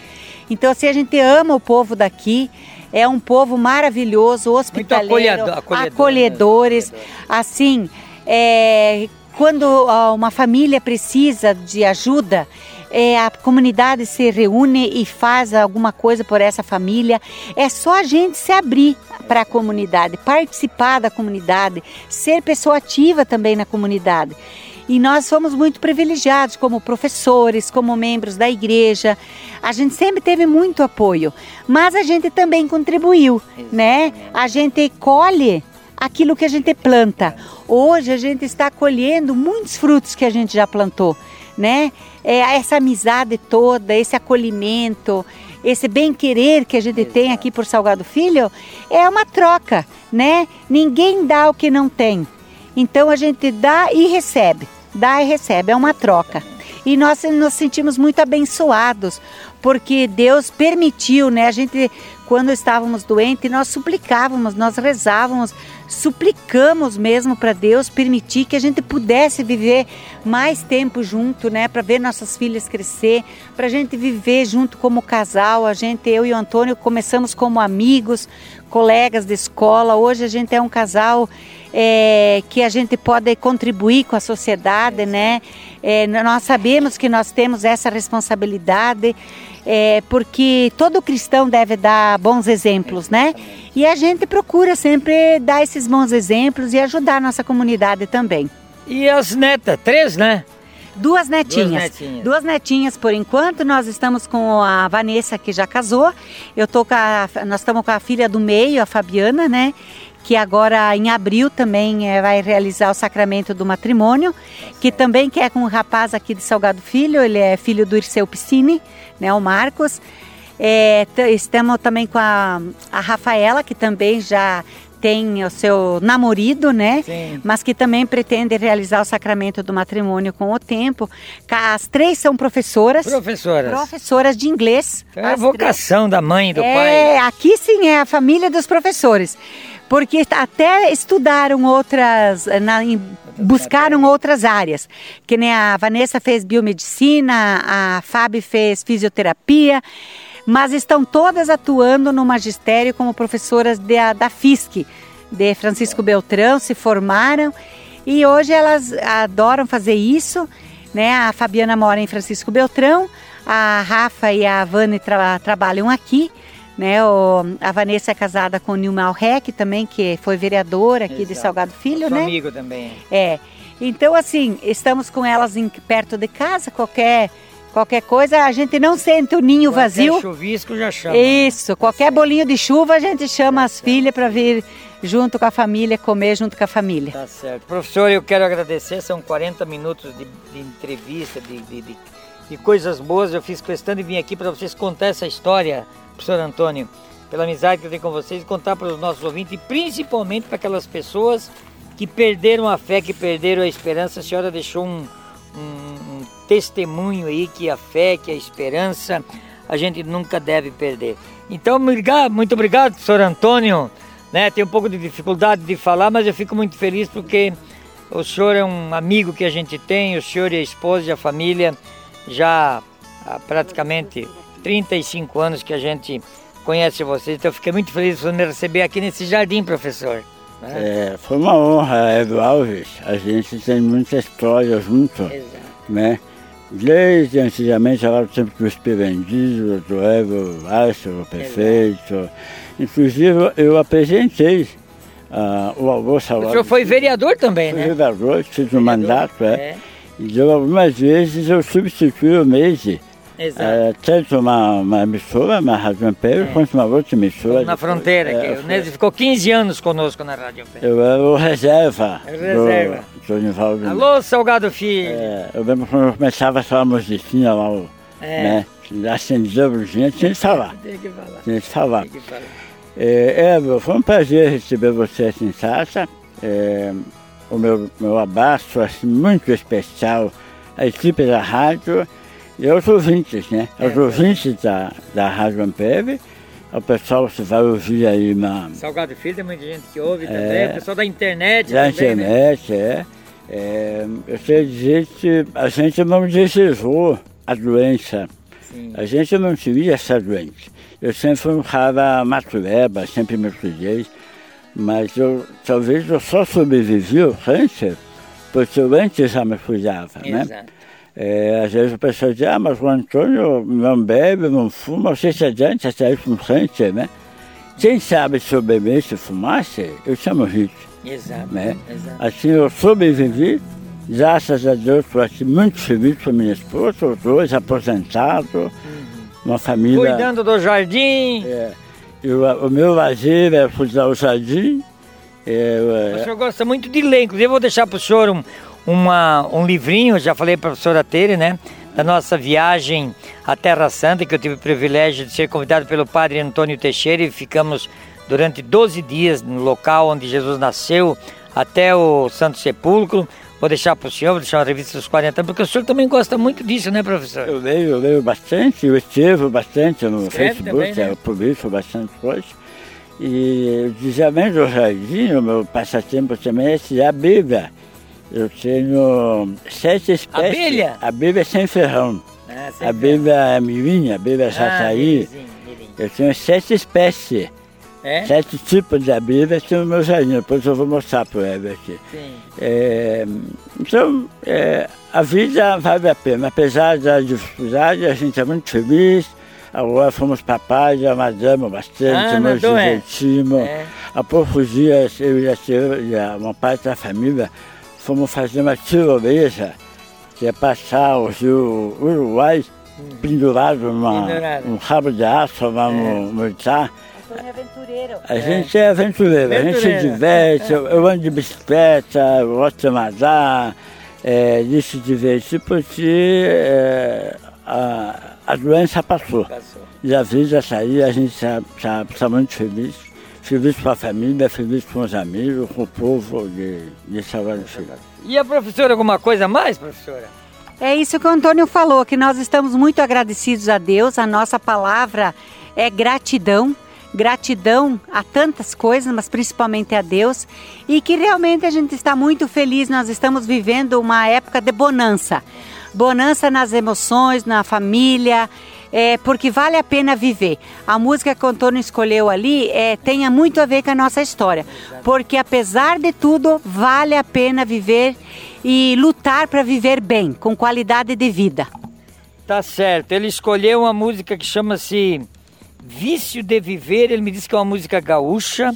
Então, assim, a gente ama o povo daqui. É um povo maravilhoso, hospitaleiro, acolhedor, acolhedor, acolhedores. Né? Assim, é, quando uma família precisa de ajuda, é, a comunidade se reúne e faz alguma coisa por essa família. É só a gente se abrir para a comunidade, participar da comunidade, ser pessoa ativa também na comunidade. E nós fomos muito privilegiados como professores, como membros da igreja. A gente sempre teve muito apoio, mas a gente também contribuiu, né? A gente colhe aquilo que a gente planta. Hoje a gente está colhendo muitos frutos que a gente já plantou né? É, essa amizade toda, esse acolhimento, esse bem-querer que a gente Exato. tem aqui por Salgado Filho, é uma troca, né? Ninguém dá o que não tem. Então a gente dá e recebe, dá e recebe, é uma troca. E nós nos sentimos muito abençoados, porque Deus permitiu, né? A gente, quando estávamos doentes, nós suplicávamos, nós rezávamos suplicamos mesmo para Deus permitir que a gente pudesse viver mais tempo junto, né, para ver nossas filhas crescer, para a gente viver junto como casal. A gente, eu e o Antônio, começamos como amigos, colegas de escola. Hoje a gente é um casal é, que a gente pode contribuir com a sociedade, né? É, nós sabemos que nós temos essa responsabilidade, é, porque todo cristão deve dar bons exemplos, né? E a gente procura sempre dar esses bons exemplos e ajudar a nossa comunidade também. E as netas, três, né? Duas netinhas. Duas netinhas. Duas netinhas por enquanto. Nós estamos com a Vanessa que já casou. Eu tô com a, nós estamos com a filha do meio, a Fabiana, né? Que agora em abril também é, vai realizar o sacramento do matrimônio, que também quer com um rapaz aqui de Salgado Filho, ele é filho do Irceu Piscine, né, o Marcos. É, estamos também com a, a Rafaela, que também já tem o seu namorado, né? Sim. Mas que também pretende realizar o sacramento do matrimônio com o tempo. As três são professoras. Professoras. Professoras de inglês. É a vocação três. da mãe e do é, pai. É, aqui sim é a família dos professores. Porque até estudaram outras, na, buscaram outras áreas. Que nem a Vanessa fez biomedicina, a Fábio fez fisioterapia mas estão todas atuando no magistério como professoras de, da FISC, de Francisco Beltrão, se formaram e hoje elas adoram fazer isso. Né? A Fabiana mora em Francisco Beltrão, a Rafa e a Vane tra trabalham aqui. Né, o, a Vanessa é casada com o Nilmar Rec também, que foi vereadora aqui Exato. de Salgado Filho, Sou né? amigo também. É. Então, assim, estamos com elas em, perto de casa, qualquer Qualquer coisa, a gente não sente o ninho Qualquer vazio. chuvisco já chama. Isso, qualquer bolinho de chuva a gente chama as filhas para vir junto com a família, comer junto com a família. Tá certo. Professor, eu quero agradecer, são 40 minutos de, de entrevista, de, de, de, de coisas boas. Eu fiz questão de vir aqui para vocês contar essa história, professor Antônio, pela amizade que eu tenho com vocês, contar para os nossos ouvintes e principalmente para aquelas pessoas que perderam a fé, que perderam a esperança. A senhora deixou um, um testemunho aí que a fé, que a esperança, a gente nunca deve perder. Então, muito obrigado, professor Antônio. Né, tenho um pouco de dificuldade de falar, mas eu fico muito feliz porque o senhor é um amigo que a gente tem, o senhor e a esposa e a família, já há praticamente 35 anos que a gente conhece vocês, então eu fiquei muito feliz por me receber aqui nesse jardim, professor. Né? É, foi uma honra, Edu Alves. A gente tem muita história junto, Exato. né? Desde antigamente, lá do tempo do Esperandizo, do Evo Astro, o prefeito. Exato. Inclusive, eu apresentei uh, o avô Salvador. O senhor foi vereador também, fui né? vereador, fiz um mandato, é. é. E algumas vezes eu substituí o Meise é, tanto uma, uma emissora, uma Rádio Império, é. quanto uma outra emissora. Na fronteira, é, que o ficou 15 anos conosco na Rádio Império. Eu era o reserva. É reserva. Do, do Alô, Salgado Filho. É, eu lembro quando eu começava a falar musiquinha lá, é. né? Acendia a luzinha, tinha que falar. Tem que falar. Tinha que falar. Tem que falar. É, é, foi um prazer receber você aqui em Sassa. É, o meu, meu abraço assim, muito especial à equipe da rádio e aos ouvintes, né? Aos é, ouvintes da, da Rádio Ampere. O pessoal você vai ouvir aí na. Salgado Filho tem muita gente que ouve é, também, o pessoal da internet da também. Da internet, né? é. é. Eu sei dizer que a gente não desejou a doença. Sim. A gente não queria essa doença. Eu sempre fui um cara matureba, sempre me cuidei. Mas eu, talvez eu só sobrevivi ao câncer porque eu antes já me cuidava, né? Exato. É, às vezes o pessoal diz, ah, mas o Antônio não bebe, não fuma, você se adianta sair com câncer, né? Quem sabe se eu bebesse, fumasse, eu tinha morrido. Exato, né? exato. Assim eu sobrevivi, graças a Deus, estou aqui muito feliz com a minha esposa, os dois aposentados, uhum. uma família... Cuidando do jardim. É, eu, o meu lazer é cuidar do jardim. É, o senhor gosta muito de ler, inclusive eu vou deixar para o senhor um, uma, um livrinho, já falei para a professora Tere, né? Da nossa viagem à Terra Santa, que eu tive o privilégio de ser convidado pelo padre Antônio Teixeira e ficamos durante 12 dias no local onde Jesus nasceu, até o Santo Sepulcro. Vou deixar para o senhor, vou deixar uma revista dos 40 anos, porque o senhor também gosta muito disso, né, professor? Eu leio, eu leio bastante, eu escrevo bastante no Escreve Facebook, também, né? eu publico bastante coisa. E o desviamento do jardim, o meu passatempo também é estudar a Bíblia. Eu tenho sete espécies. Abelha? Abelha sem ferrão. Ah, sem abelha é mirinha, abelha é saçaí. Ah, eu tenho sete espécies. É? Sete tipos de abelhas tem no meu jardim, depois eu vou mostrar para o Herbert. É, então, é, a vida vale a pena. Apesar da dificuldade, a gente é muito feliz. Agora fomos papais, amadamos bastante, ah, nos divertimos. É. Há poucos dias, eu e a, uma parte da família fomos fazer uma tirolesa, que é passar o rio Uruguai hum. pendurado num rabo de aço lá no, no Itá. A é. gente é aventureiro, a gente se diverte, eu, eu, ando de bicicleta, eu gosto de nadar, é, de se divertir porque é, a, a doença passou. passou. E a vida sair, a gente está tá muito feliz feliz com a família, feliz com os amigos, com o povo de, de Salvador Filho. E a professora, alguma coisa mais, professora? É isso que o Antônio falou, que nós estamos muito agradecidos a Deus, a nossa palavra é gratidão, gratidão a tantas coisas, mas principalmente a Deus, e que realmente a gente está muito feliz, nós estamos vivendo uma época de bonança. Bonança nas emoções, na família, é, porque vale a pena viver. A música que o Antônio escolheu ali é, tem muito a ver com a nossa história, porque apesar de tudo, vale a pena viver e lutar para viver bem, com qualidade de vida. Tá certo. Ele escolheu uma música que chama-se Vício de Viver. Ele me disse que é uma música gaúcha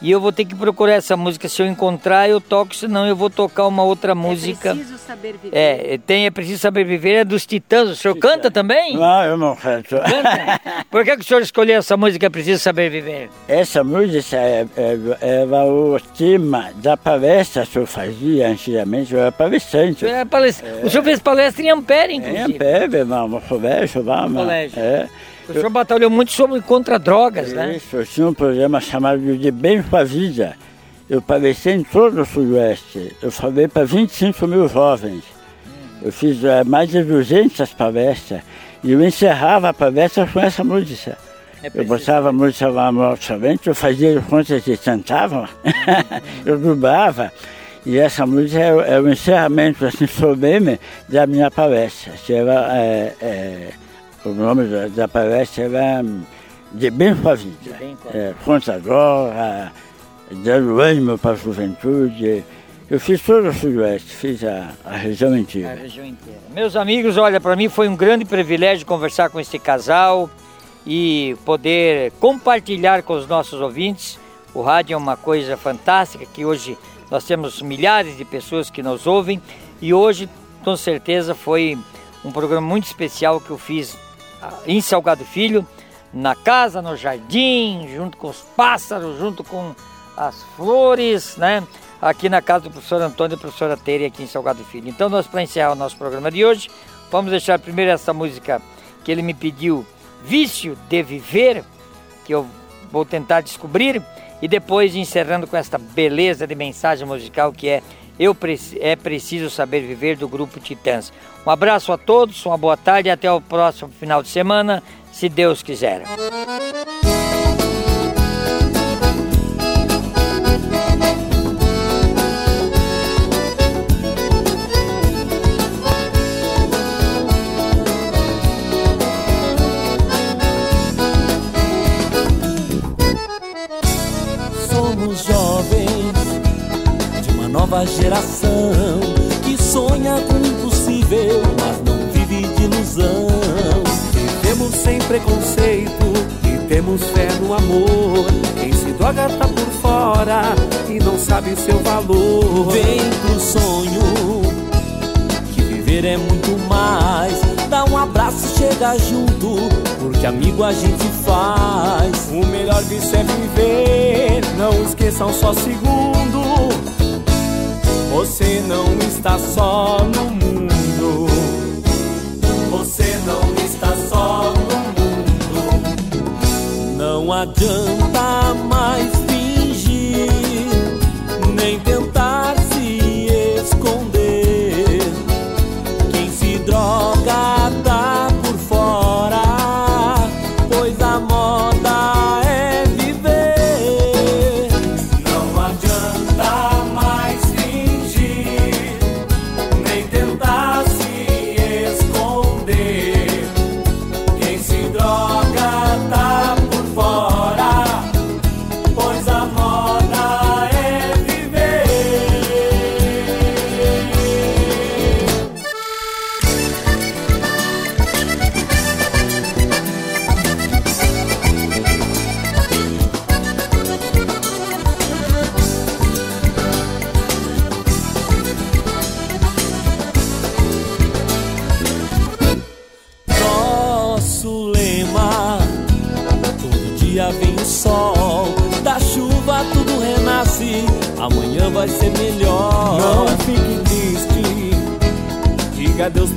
E eu vou ter que procurar essa música. Se eu encontrar, eu toco, senão eu vou tocar uma outra música. É preciso saber viver. É, tem É Preciso Saber Viver, é dos Titãs. O senhor canta também? Não, eu não canto. Canta? Por que, que o senhor escolheu essa música É Preciso Saber Viver? Essa música é, é, era o tema da palestra que eu fazia antigamente, eu era palestrante. O senhor, é palest... o senhor fez palestra em Ampere, Em inclusive. Ampere, não, no colégio lá. mas- colégio. É. O senhor batalhou muito sobre contra drogas, né? Isso, eu tinha um programa chamado de Bem com a Vida. Eu palestrei em todo o Sudoeste. Eu falei para 25 mil jovens. Eu fiz eh, mais de 200 palestras. E eu encerrava a palestra com essa música. É Eu botava a música lá no alto-falante, eu fazia de conta que cantavam, eu dublava. E essa música é, o- é o encerramento assim, solene da minha palestra. Que era, é, é, o nome da, da palestra era hum, De Bem com a Vida. Bem com a É, contra a droga, dando ânimo para a juventude. Eu fiz todo o Sudoeste, fiz a, a região A inteira. região inteira. Meus amigos, olha, para mim foi um grande privilégio conversar com este casal e poder compartilhar com os nossos ouvintes. O rádio é uma coisa fantástica que hoje nós temos milhares de pessoas que nos ouvem e hoje, com certeza, foi um programa muito especial que eu fiz em Salgado Filho, na casa, no jardim, junto com os pássaros, junto com as flores, né? Aqui na casa do professor Antônio e professora Tere, aqui em Salgado Filho. Então, nós, para encerrar o nosso programa de hoje, vamos deixar primeiro essa música que ele me pediu, Vício de Viver, que eu vou tentar descobrir, e depois encerrando com esta beleza de mensagem musical que é Eu É Preciso Saber Viver, do grupo Titãs. Um abraço a todos, uma boa tarde e até o próximo final de semana, se Deus quiser. Somos jovens de uma nova geração que sonha com impossível, mas não vive de ilusão. Vivemos sem preconceito e temos fé no amor. Quem se droga tá por fora e não sabe seu valor. Vem pro sonho que viver é muito mais. Dá um abraço, chega junto, porque amigo a gente faz. O melhor vício é viver, não esqueçam só segundo. Você não está só no mundo. Não adianta mais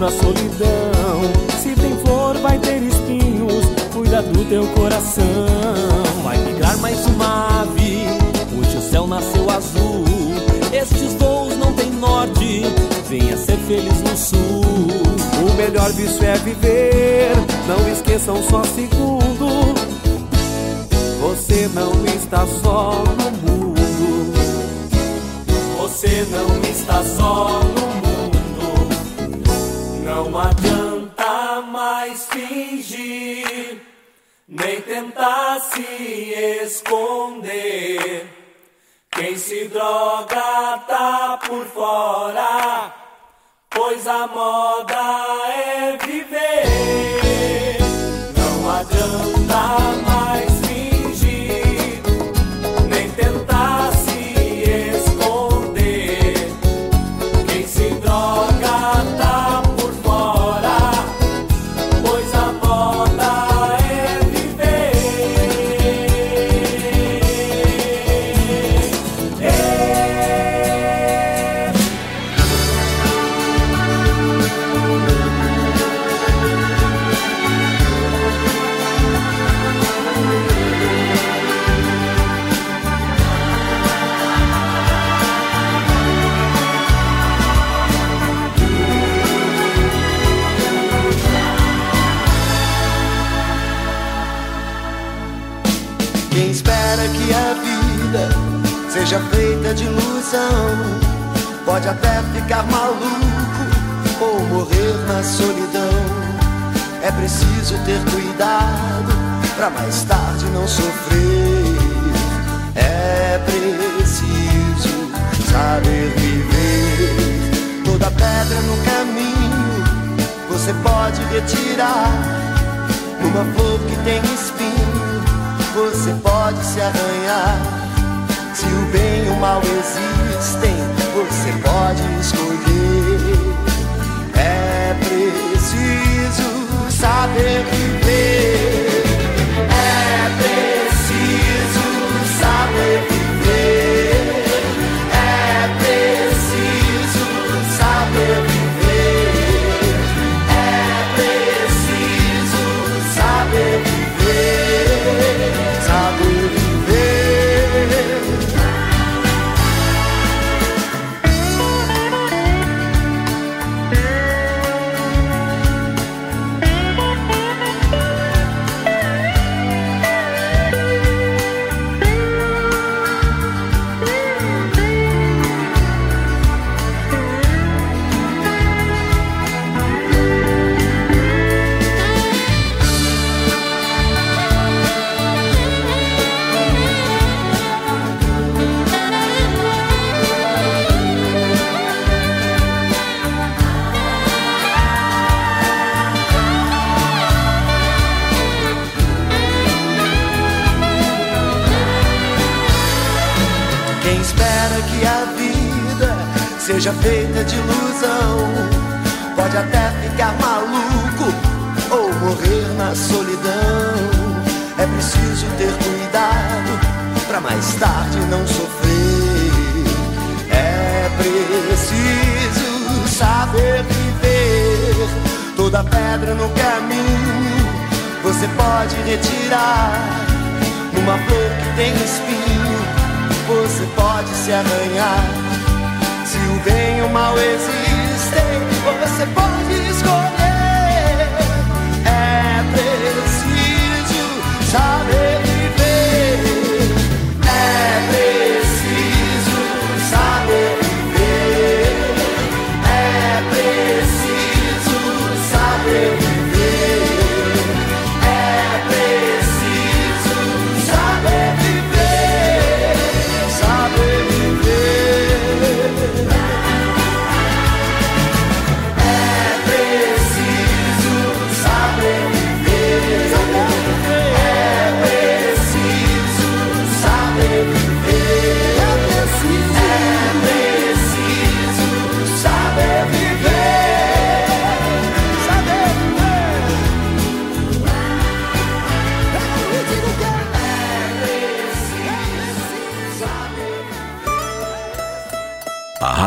pra solidão. Se tem flor, vai ter espinhos, cuida do teu coração. Vai migrar mais uma ave, hoje o céu nasceu azul. Estes voos não têm norte, venha ser feliz no sul. O melhor vício é viver, não esqueçam só segundo. Você não está só no mundo. Você não está só no mundo. Não adianta mais fingir, nem tentar se esconder. Quem se droga tá por fora pois a moda é solidão. É preciso ter cuidado pra mais tarde não sofrer. É preciso saber viver. Toda pedra no caminho você pode retirar. Numa flor que tem espinho, você pode se arranhar. Se o bem e o mal existem, você pode escolher. É saber viver. Feita de ilusão pode até ficar maluco ou morrer na solidão. É preciso ter cuidado pra mais tarde não sofrer. É preciso saber viver. Toda pedra no caminho você pode retirar. Numa flor que tem espinho você pode se arranhar. Bem o mal existem, você pode escolher. É preciso saber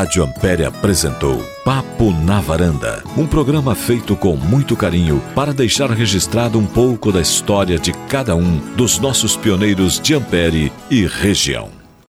Rádio Ampere apresentou Papo na Varanda, um programa feito com muito carinho para deixar registrado um pouco da história de cada um dos nossos pioneiros de Ampere e região.